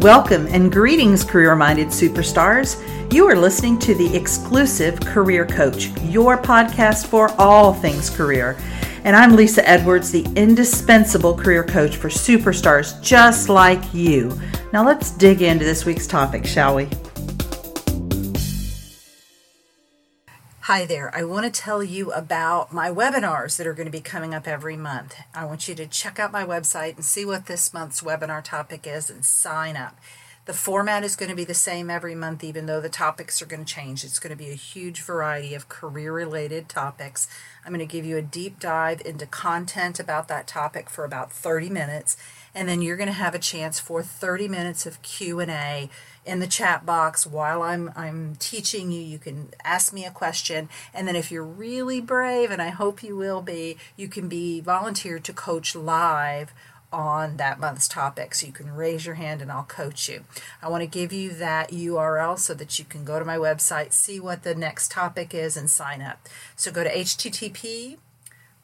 Welcome and greetings, career minded superstars. You are listening to the exclusive Career Coach, your podcast for all things career. And I'm Lesa Edwards, the indispensable career coach for superstars just like you. Now let's dig into this week's topic, shall we? Hi there. I want to tell you about my webinars that are going to be coming up every month. I want you to check out my website and see what this month's webinar topic is and sign up. The format is going to be the same every month, even though the topics are going to change. It's going to be a huge variety of career related topics. I'm going to give you a deep dive into content about that topic for about 30 minutes, and then you're going to have a chance for 30 minutes of Q&A in the chat box while I'm I'm teaching you. You can ask me a question, and then if you're really brave, and I hope you will be, you can be volunteered to coach live on that month's topic. So you can raise your hand and I'll coach you. I want to give you that URL so that you can go to my website, see what the next topic is, and sign up. So go to http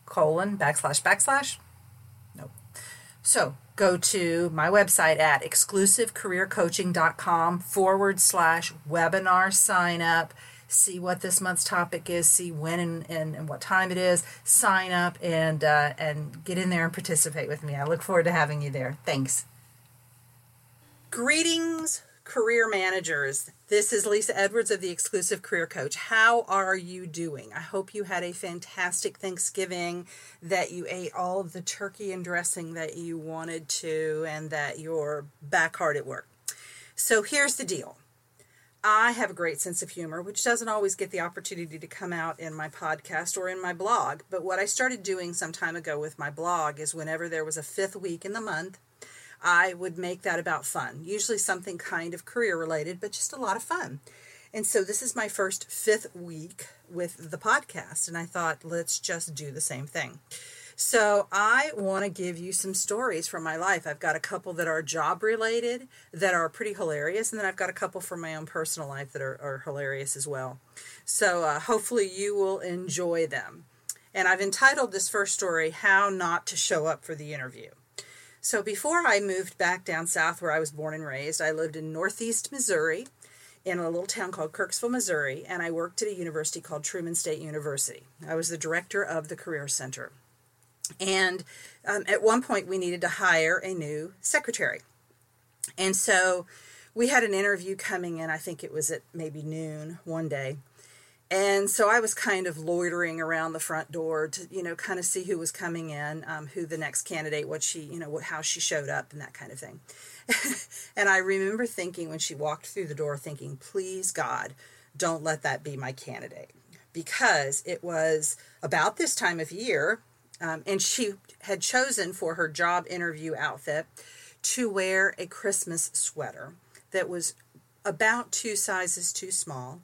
colon backslash backslash. Nope. So go to my website at exclusivecareercoaching.com forward slash webinar sign up. See what this month's topic is see when and, and, and what time it is. Sign up and uh, and get in there and participate with me. I look forward to having you there. Thanks. Greetings career managers. This is Lesa Edwards of the Exclusive Career Coach. How are you doing? I hope you had a fantastic Thanksgiving, that you ate all of the turkey and dressing that you wanted to, and that you're back hard at work. So here's the deal. I have a great sense of humor, which doesn't always get the opportunity to come out in my podcast or in my blog. But what I started doing some time ago with my blog is whenever there was a fifth week in the month, I would make that about fun, usually something kind of career related, but just a lot of fun. And so this is my first fifth week with the podcast, and I thought, let's just do the same thing. So I want to give you some stories from my life. I've got a couple that are job related that are pretty hilarious, and then I've got a couple from my own personal life that are, are hilarious as well. So uh, hopefully you will enjoy them. And I've entitled this first story, How Not to Show Up for the Interview. So before I moved back down south where I was born and raised, I lived in northeast Missouri in a little town called Kirksville, Missouri, and I worked at a university called Truman State University. I was the director of the Career Center. And um, at one point, we needed to hire a new secretary. And so we had an interview coming in, I think it was at maybe noon one day. And so I was kind of loitering around the front door to, you know, kind of see who was coming in, um, who the next candidate, what she, you know, what, how she showed up and that kind of thing. and I remember thinking when she walked through the door, thinking, please God, don't let that be my candidate. Because it was about this time of year, um, and she had chosen for her job interview outfit to wear a Christmas sweater that was about two sizes too small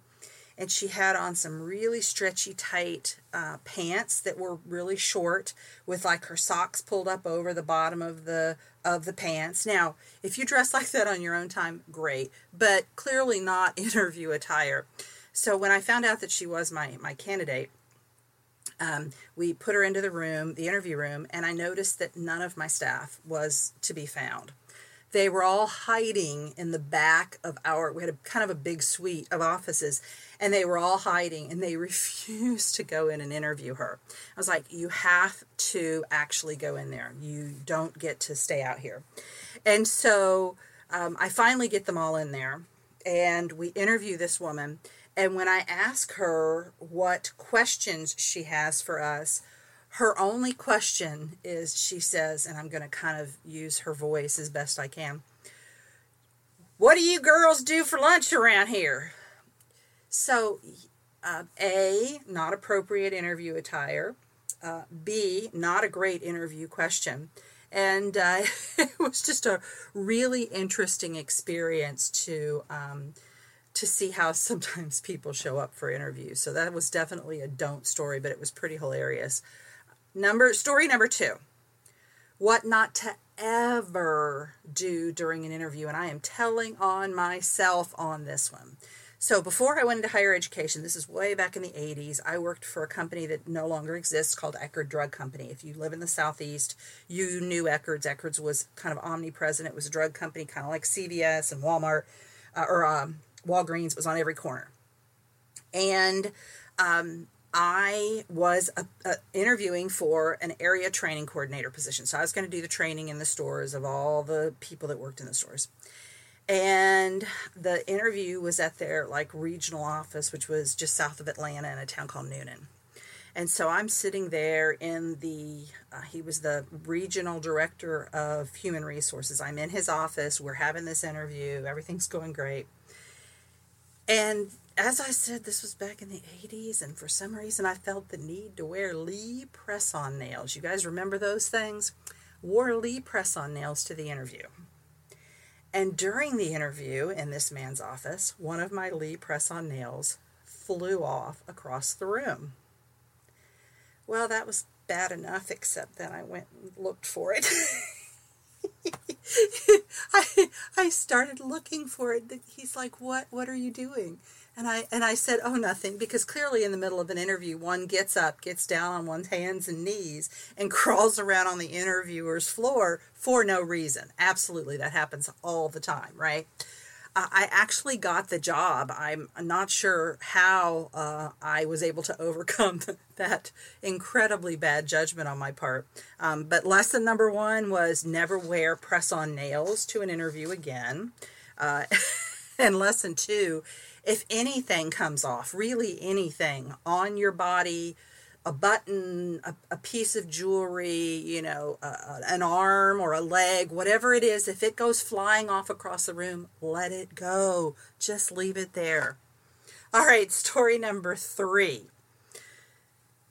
and she had on some really stretchy tight uh, pants that were really short with like her socks pulled up over the bottom of the of the pants. Now if you dress like that on your own time great but clearly not interview attire. So when i found out that she was my my candidate um, we put her into the room the interview room and i noticed that none of my staff was to be found they were all hiding in the back of our we had a kind of a big suite of offices and they were all hiding and they refused to go in and interview her. I was like you have to actually go in there. You don't get to stay out here. And so um, i finally get them all in there and we interview this woman. And when i ask her what questions she has for us her only question is she says, and I'm going to kind of use her voice as best I can What do you girls do for lunch around here? So, uh, A, not appropriate interview attire. Uh, B, not a great interview question. And uh, it was just a really interesting experience to. Um, to see how sometimes people show up for interviews. So that was definitely a don't story, but it was pretty hilarious. Number story number two. What not to ever do during an interview, and I am telling on myself on this one. So before I went into higher education, this is way back in the 80s, I worked for a company that no longer exists called Eckerd Drug Company. If you live in the Southeast, you knew Eckerd's. Eckerd's was kind of omnipresent. It was a drug company, kind of like CVS and Walmart uh, or um, Walgreens. Was on every corner. And um, I was uh, uh, interviewing for an area training coordinator position. So I was going to do the training in the stores of all the people that worked in the stores. And the interview was at their like regional office which was just south of atlanta in a town called Newnan. and so i'm sitting there in the uh, he was the regional director of human resources. I'm in his office. We're having this interview. Everything's going great. And as i said this was back in the 80s and for some reason i felt the need to wear lee press on nails you guys remember those things wore lee press on nails to the interview and during the interview in this man's office, one of my Lee press on nails flew off across the room. Well, that was bad enough, except that I went and looked for it. I, I started looking for it. He's like, "What? What are you doing?" And I and I said, "Oh, nothing," because clearly in the middle of an interview, one gets up, gets down on one's hands and knees, and crawls around on the interviewer's floor for no reason. Absolutely, that happens all the time, right? I actually got the job. I'm not sure how uh, I was able to overcome that incredibly bad judgment on my part. Um, but lesson number one was never wear press on nails to an interview again. Uh, and lesson two if anything comes off, really anything on your body, a button, a, a piece of jewelry, you know, an arm or a leg, whatever it is, if it goes flying off across the room, let it go. Just leave it there. All right, story number three.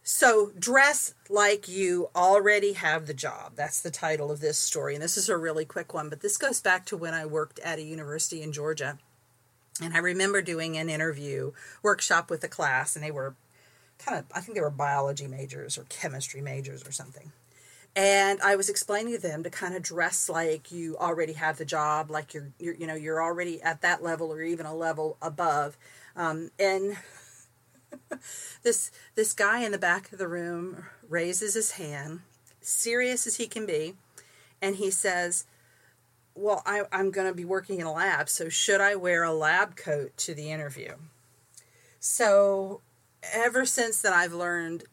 So, dress like you already have the job. That's the title of this story. And this is a really quick one, but this goes back to when I worked at a university in Georgia. And I remember doing an interview workshop with a class, and they were kind of, I think they were biology majors or chemistry majors or something. And I was explaining to them to kind of dress like you already have the job, like you're, you're you know, you're already at that level or even a level above. Um, and this this guy in the back of the room raises his hand, serious as he can be, and he says, well, I, I'm going to be working in a lab, so should I wear a lab coat to the interview? So, ever since then, I've learned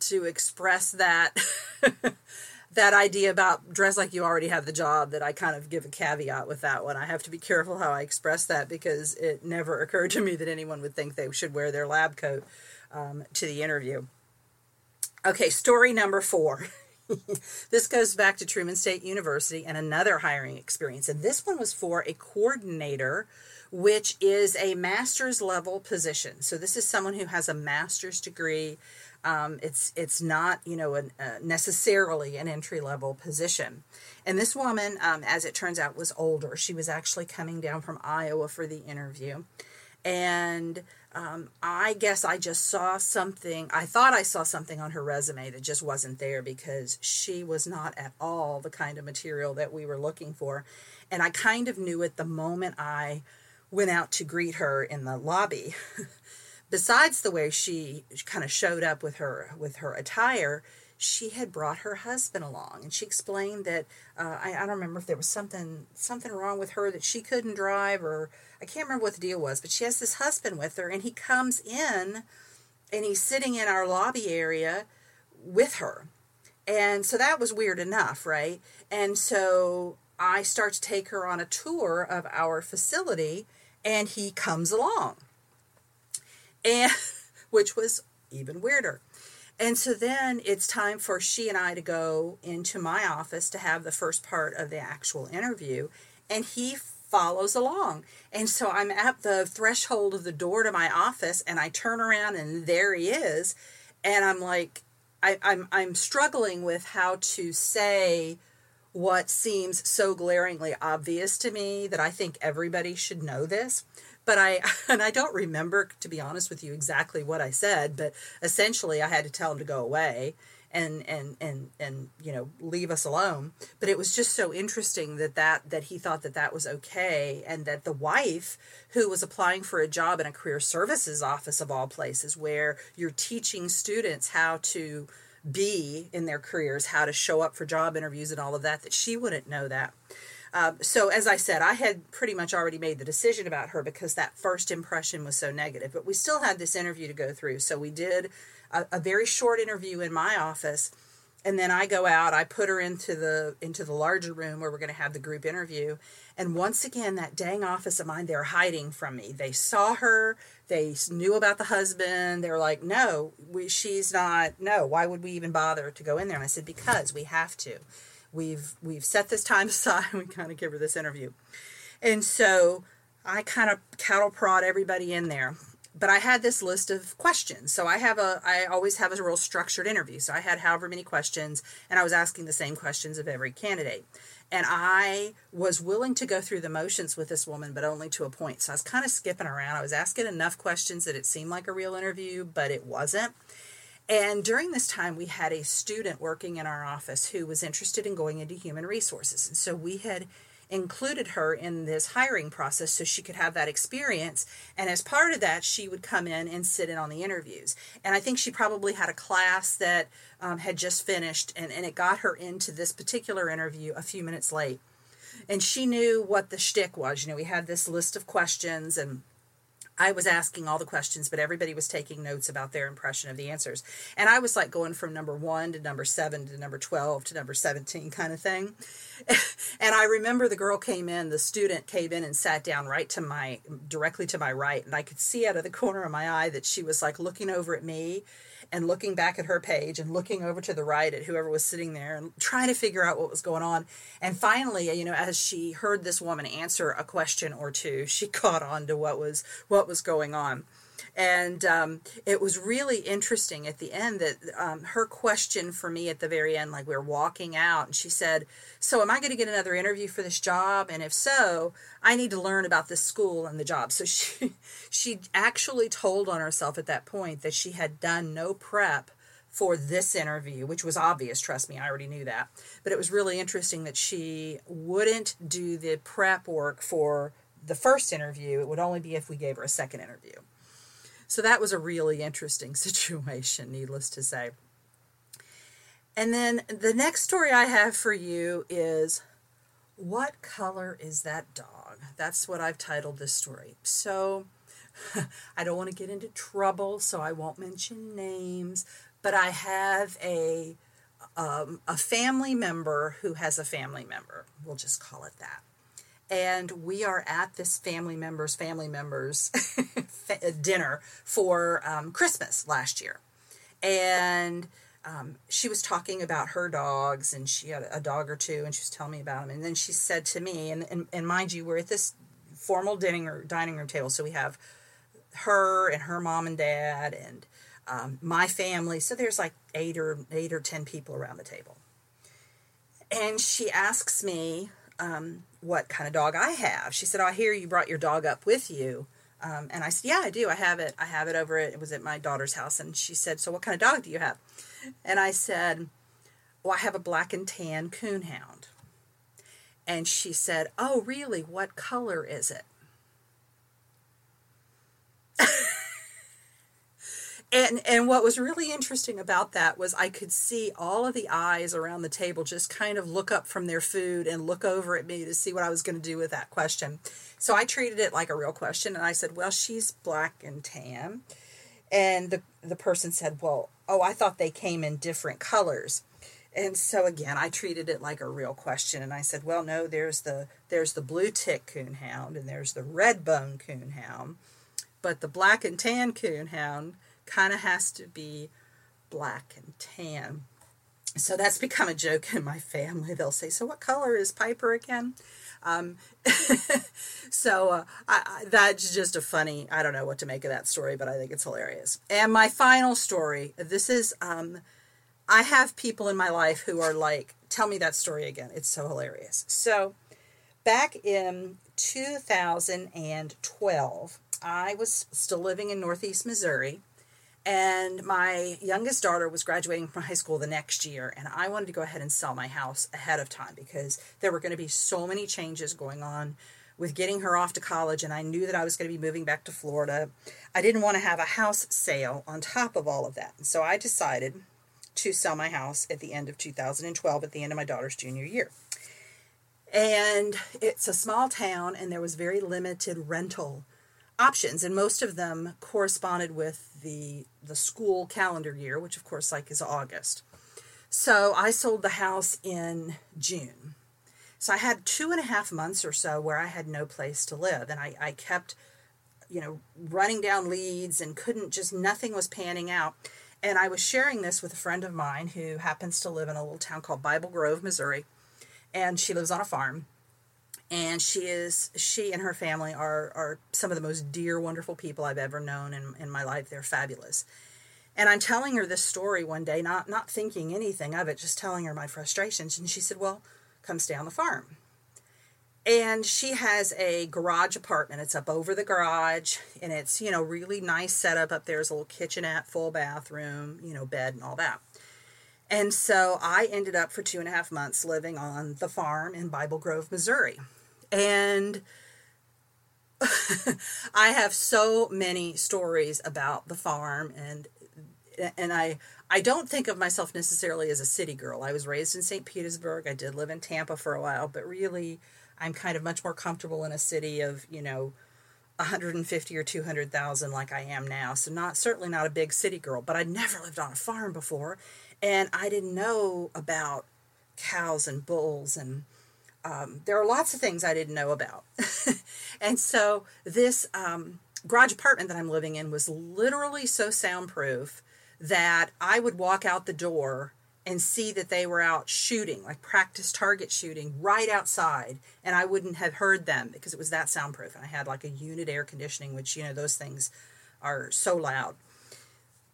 to express that that idea about dress like you already have the job. That I kind of give a caveat with that one. I have to be careful how I express that because it never occurred to me that anyone would think they should wear their lab coat um, to the interview. Okay, story number four. this goes back to Truman State University and another hiring experience. And this one was for a coordinator, which is a master's level position. So this is someone who has a master's degree. Um, it's it's not you know an, uh, necessarily an entry level position. And this woman, um, as it turns out, was older. She was actually coming down from Iowa for the interview, and um, I guess I just saw something. I thought I saw something on her resume that just wasn't there because she was not at all the kind of material that we were looking for. And I kind of knew it the moment I went out to greet her in the lobby. Besides the way she kind of showed up with her with her attire, she had brought her husband along and she explained that uh, I, I don't remember if there was something something wrong with her that she couldn't drive or i can't remember what the deal was but she has this husband with her and he comes in and he's sitting in our lobby area with her. And so that was weird enough right? And so i start to take her on a tour of our facility and he comes along. And which was even weirder and so then it's time for she and I to go into my office to have the first part of the actual interview. And he follows along. And so I'm at the threshold of the door to my office and I turn around and there he is. And I'm like, I, I'm I'm struggling with how to say what seems so glaringly obvious to me that I think everybody should know this but I and I don't remember to be honest with you exactly what I said, but essentially I had to tell him to go away and and and and you know leave us alone. But it was just so interesting that that that he thought that that was okay and that the wife who was applying for a job in a career services office of all places where you're teaching students how to be in their careers how to show up for job interviews and all of that that she wouldn't know that um, so as I said, I had pretty much already made the decision about her because that first impression was so negative. But we still had this interview to go through. So we did a, a very short interview in my office, and then I go out. I put her into the into the larger room where we're going to have the group interview. And once again, that dang office of mine, they're hiding from me. They saw her. They knew about the husband. They're like, no, we, she's not. No, why would we even bother to go in there? And I said, because we have to we've we've set this time aside we kind of give her this interview and so i kind of cattle prod everybody in there but i had this list of questions so i have a i always have a real structured interview so i had however many questions and i was asking the same questions of every candidate and i was willing to go through the motions with this woman but only to a point. So i was kind of skipping around. I was asking enough questions that it seemed like a real interview but it wasn't. And during this time, we had a student working in our office who was interested in going into human resources. And so we had included her in this hiring process so she could have that experience. And as part of that, she would come in and sit in on the interviews. And I think she probably had a class that um, had just finished, and, and it got her into this particular interview a few minutes late. And she knew what the shtick was. You know, we had this list of questions and I was asking all the questions, but everybody was taking notes about their impression of the answers. And I was like going from number one to number seven to number 12 to number 17 kind of thing. and I remember the girl came in, the student came in and sat down right to my, directly to my right. And I could see out of the corner of my eye that she was like looking over at me and looking back at her page and looking over to the right at whoever was sitting there and trying to figure out what was going on. And finally, you know, as she heard this woman answer a question or two, she caught on to what was what was going on. And um, it was really interesting at the end that um, her question for me at the very end, like we were walking out, and she said, So, am I going to get another interview for this job? And if so, I need to learn about this school and the job. So, she, she actually told on herself at that point that she had done no prep for this interview, which was obvious, trust me, I already knew that. But it was really interesting that she wouldn't do the prep work for the first interview. It would only be if we gave her a second interview. So that was a really interesting situation, needless to say. And then the next story I have for you is What color is that dog? That's what I've titled this story. So I don't want to get into trouble, so I won't mention names, but I have a um, a family member who has a family member. We'll just call it that and we are at this family members family members dinner for um, christmas last year. And um, she was talking about her dogs and she had a dog or two and she was telling me about them and then she said to me and, and, and mind you we're at this formal dining or dining room table. So we have her and her mom and dad and um, my family. So there's like eight or eight or ten people around the table. And she asks me um, what kind of dog I have. She said, oh, I hear you brought your dog up with you. Um, and I said, Yeah, I do. I have it. I have it over it. It was at my daughter's house. And she said, So what kind of dog do you have? And I said, Well, I have a black and tan coonhound. And she said, Oh, really? What color is it? And and what was really interesting about that was I could see all of the eyes around the table just kind of look up from their food and look over at me to see what I was going to do with that question. So I treated it like a real question and I said, "Well, she's black and tan." And the the person said, "Well, oh, I thought they came in different colors." And so again, I treated it like a real question and I said, "Well, no, there's the there's the blue tick coonhound and there's the red bone coonhound, but the black and tan coonhound kind of has to be black and tan. So that's become a joke in my family. They'll say, "So what color is Piper again?" Um, so uh, I, I, that's just a funny. I don't know what to make of that story, but I think it's hilarious. And my final story. This is. Um, I have people in my life who are like, "Tell me that story again." It's so hilarious. So, back in 2012, I was still living in Northeast Missouri And my youngest daughter was graduating from high school the next year, and I wanted to go ahead and sell my house ahead of time because there were going to be so many changes going on with getting her off to college, and I knew that I was going to be moving back to Florida. I didn't want to have a house sale on top of all of that. So I decided to sell my house at the end of 2012, at the end of my daughter's junior year. And it's a small town, and there was very limited rental options, and most of them corresponded with the the school calendar year, which of course like is August. So I sold the house in June. So I had two and a half months or so where I had no place to live, and I, I kept, you know, running down leads and couldn't just nothing was panning out. And I was sharing this with a friend of mine who happens to live in a little town called Bible Grove, Missouri, and she lives on a farm. And she is she and her family are are some of the most dear, wonderful people I've ever known in, in my life. They're fabulous. And I'm telling her this story one day, not not thinking anything of it, just telling her my frustrations. And she said, Well, come stay on the farm and she has a garage apartment it's up over the garage and it's you know really nice setup up there's a little kitchenette full bathroom you know bed and all that and so i ended up for two and a half months living on the farm in bible grove missouri. And i have so many stories about the farm and and i i don't think of myself necessarily as a city girl. I was raised in st petersburg. I did live in tampa for a while but really I'm kind of much more comfortable in a city of, you know, 150 or 200,000 like I am now. So not certainly not a big city girl, but I'd never lived on a farm before and I didn't know about cows and bulls and um, there are lots of things I didn't know about. and so this um, garage apartment that I'm living in was literally so soundproof that I would walk out the door and see that they were out shooting, like practice target shooting, right outside, and I wouldn't have heard them because it was that soundproof. And I had like a unit air conditioning, which, you know, those things are so loud.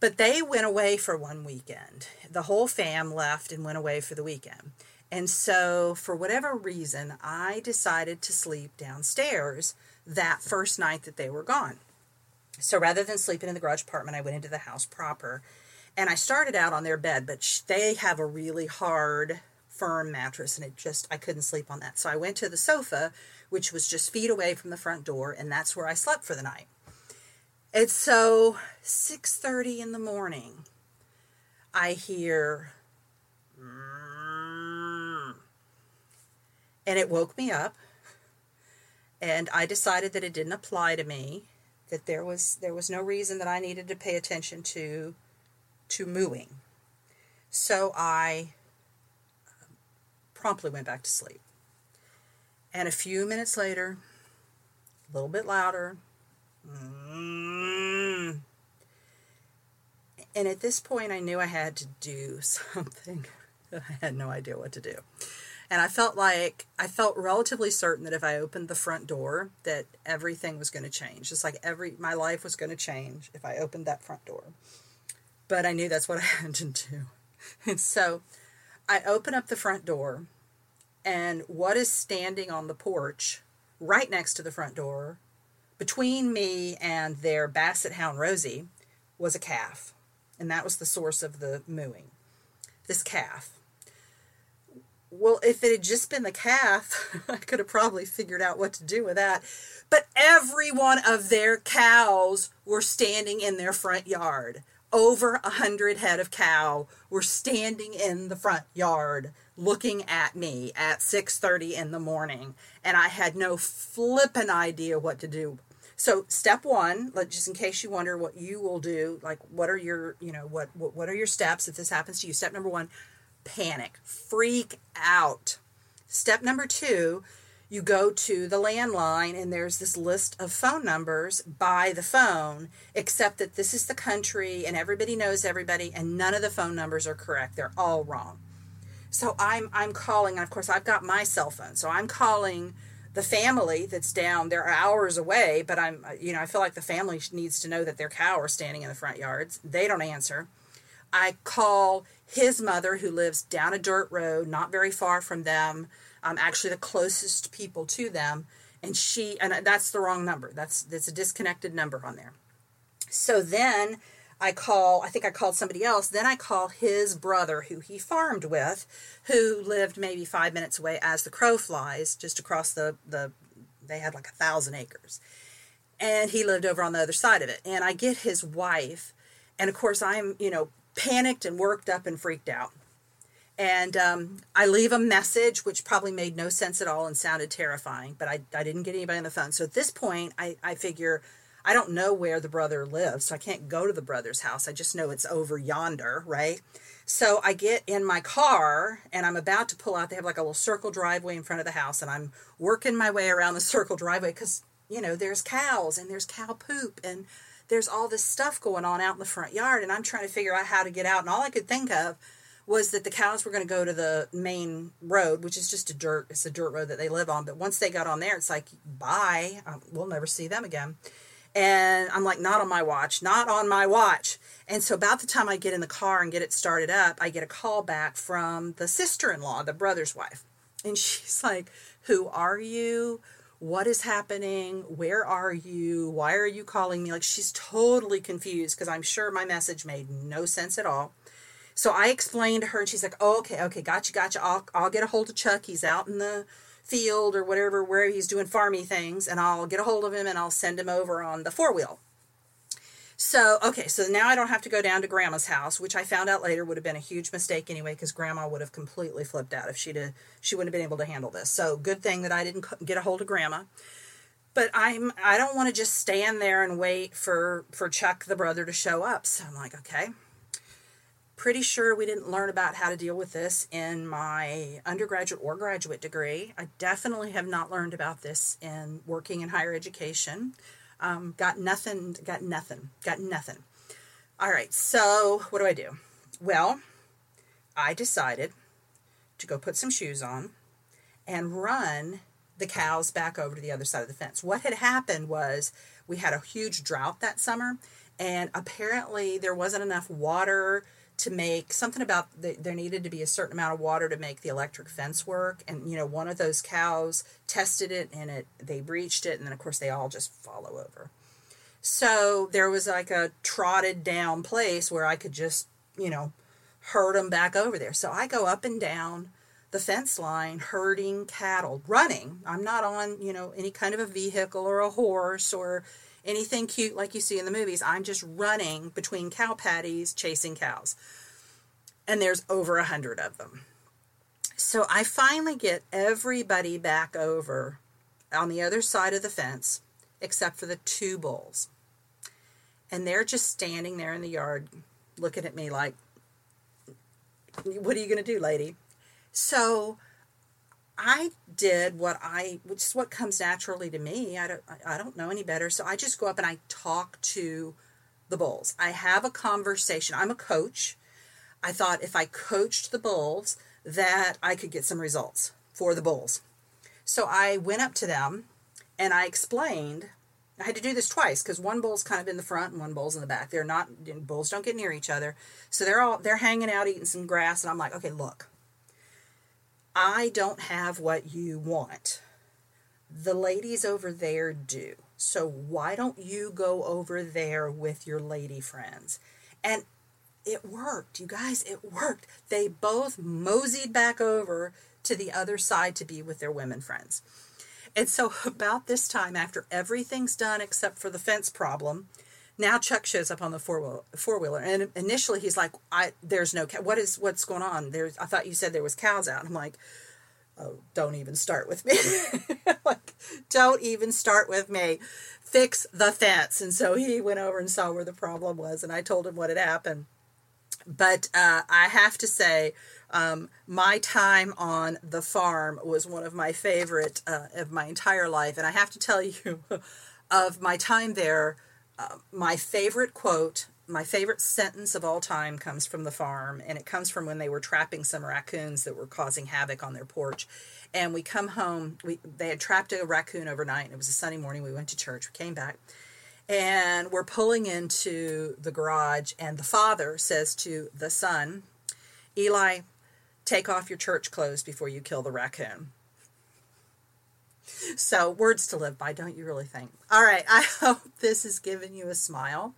But they went away for one weekend. The whole fam left and went away for the weekend. And so, for whatever reason, I decided to sleep downstairs that first night that they were gone. So, rather than sleeping in the garage apartment, I went into the house proper and I started out on their bed, but they have a really hard, firm mattress, and it just I couldn't sleep on that. So I went to the sofa, which was just feet away from the front door, and that's where I slept for the night. It's so 6:30 in the morning. I hear mm, and it woke me up and I decided that it didn't apply to me that there was there was no reason that I needed to pay attention to to mooing. So I um, promptly went back to sleep. And a few minutes later, a little bit louder, mm, and at this point, I knew I had to do something. I had no idea what to do. And I felt like I felt relatively certain that if I opened the front door, that everything was going to change. Just like every my life was going to change if I opened that front door but I knew that's what I had to do. And so I open up the front door, and what is standing on the porch right next to the front door, between me and their basset hound Rosie, was a calf. And that was the source of the mooing. This calf. Well, if it had just been the calf, I could have probably figured out what to do with that. But every one of their cows were standing in their front yard over a hundred head of cow were standing in the front yard looking at me at 6.30 in the morning and i had no flippin' idea what to do so step one like just in case you wonder what you will do like what are your you know what, what what are your steps if this happens to you step number one panic freak out step number two you go to the landline and there's this list of phone numbers by the phone, except that this is the country and everybody knows everybody and none of the phone numbers are correct. They're all wrong. So I'm I'm calling, and of course I've got my cell phone. So I'm calling the family that's down. They're hours away, but I'm you know I feel like the family needs to know that their cow are standing in the front yards. They don't answer. I call his mother who lives down a dirt road, not very far from them um, actually the closest people to them and she and that's the wrong number that's that's a disconnected number on there so then I call, I think I called somebody else. Then I call his brother, who he farmed with, who lived maybe five minutes away as the crow flies, just across the, the they had like a thousand acres. And he lived over on the other side of it. And I get his wife, and of course, I'm, you know, panicked and worked up and freaked out. And um, I leave a message, which probably made no sense at all and sounded terrifying, but I, I didn't get anybody on the phone. So at this point, I, I figure I don't know where the brother lives, so I can't go to the brother's house. I just know it's over yonder, right? So I get in my car and I'm about to pull out. They have like a little circle driveway in front of the house, and I'm working my way around the circle driveway because, you know, there's cows and there's cow poop and there's all this stuff going on out in the front yard. And I'm trying to figure out how to get out. And all I could think of was that the cows were going to go to the main road, which is just a dirt, it's a dirt road that they live on. But once they got on there, it's like, bye, um, we'll never see them again. And I'm like, not on my watch, not on my watch. And so about the time I get in the car and get it started up, I get a call back from the sister-in-law, the brother's wife. And she's like, who are you? What is happening? Where are you? Why are you calling me? Like she's totally confused because I'm sure my message made no sense at all. So I explained to her, and she's like, oh, okay, okay, gotcha, gotcha. I'll, I'll get a hold of Chuck. He's out in the field or whatever, where he's doing farmy things, and I'll get a hold of him and I'll send him over on the four wheel. So, okay, so now I don't have to go down to grandma's house, which I found out later would have been a huge mistake anyway, because grandma would have completely flipped out if she'd she wouldn't have been able to handle this. So, good thing that I didn't get a hold of grandma. But I'm I don't want to just stand there and wait for for Chuck the brother to show up. So I'm like, okay, pretty sure we didn't learn about how to deal with this in my undergraduate or graduate degree. I definitely have not learned about this in working in higher education. Um, got nothing, got nothing, got nothing. All right, so what do I do? Well, I decided to go put some shoes on and run the cows back over to the other side of the fence. What had happened was we had a huge drought that summer, and apparently there wasn't enough water to make something about the, there needed to be a certain amount of water to make the electric fence work. And you know one of those cows tested it and it they breached it. And then of course they all just follow over. So there was like a trotted down place where i could just you know herd them back over there. So i go up and down the fence line herding cattle running i'm not on you know any kind of a vehicle or a horse or anything cute like you see in the movies. I'm just running between cow patties chasing cows. And there's over a hundred of them. So I finally get everybody back over on the other side of the fence except for the two bulls. And they're just standing there in the yard looking at me like, What are you going to do, lady? So I did what I, which is what comes naturally to me. I don't, I don't know any better. So I just go up and I talk to the bulls. I have a conversation. I'm a coach. I thought if I coached the bulls, that I could get some results for the bulls. So I went up to them and I explained. I had to do this twice because one bull's kind of in the front and one bull's in the back. They're not bulls don't get near each other, so they're all they're hanging out eating some grass. And I'm like, okay, look, I don't have what you want. The ladies over there do. So why don't you go over there with your lady friends? And it worked, you guys, it worked. They both moseyed back over to the other side to be with their women friends. And so, about this time, after everything's done except for the fence problem, now Chuck shows up on the four wheeler, and initially he's like, "I there's no cow. What is what's going on? There's I thought you said there was cows out." I'm like, "Oh, don't even start with me. like, don't even start with me. Fix the fence." And so he went over and saw where the problem was, and I told him what had happened. But uh, I have to say, um, my time on the farm was one of my favorite uh, of my entire life, and I have to tell you, of my time there my favorite quote, my favorite sentence of all time comes from the farm, and it comes from when they were trapping some raccoons that were causing havoc on their porch. And we come home, we they had trapped a raccoon overnight, and it was a Sunday morning. We went to church, we came back, and we're pulling into the garage, and the father says to the son, Eli, take off your church clothes before you kill the raccoon. So, words to live by, don't you really think? All right, I hope this has given you a smile.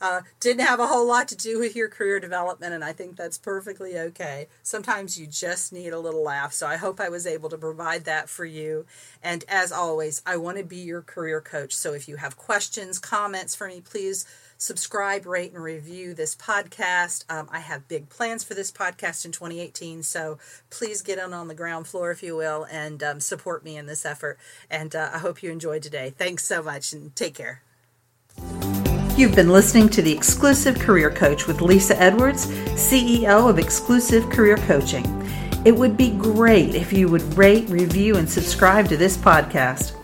Uh, didn't have a whole lot to do with your career development, and I think that's perfectly okay. Sometimes you just need a little laugh. So I hope I was able to provide that for you. And as always, I want to be your career coach. So if you have questions, comments for me, please subscribe, rate, and review this podcast. Um, I have big plans for this podcast in 2018, so please get in on the ground floor, if you will, and um, support me in this effort. And uh, I hope you enjoyed today. Thanks so much, and take care. You've been listening to the Exclusive Career Coach with Lesa Edwards, CEO of Exclusive Career Coaching. It would be great if you would rate, review, and subscribe to this podcast.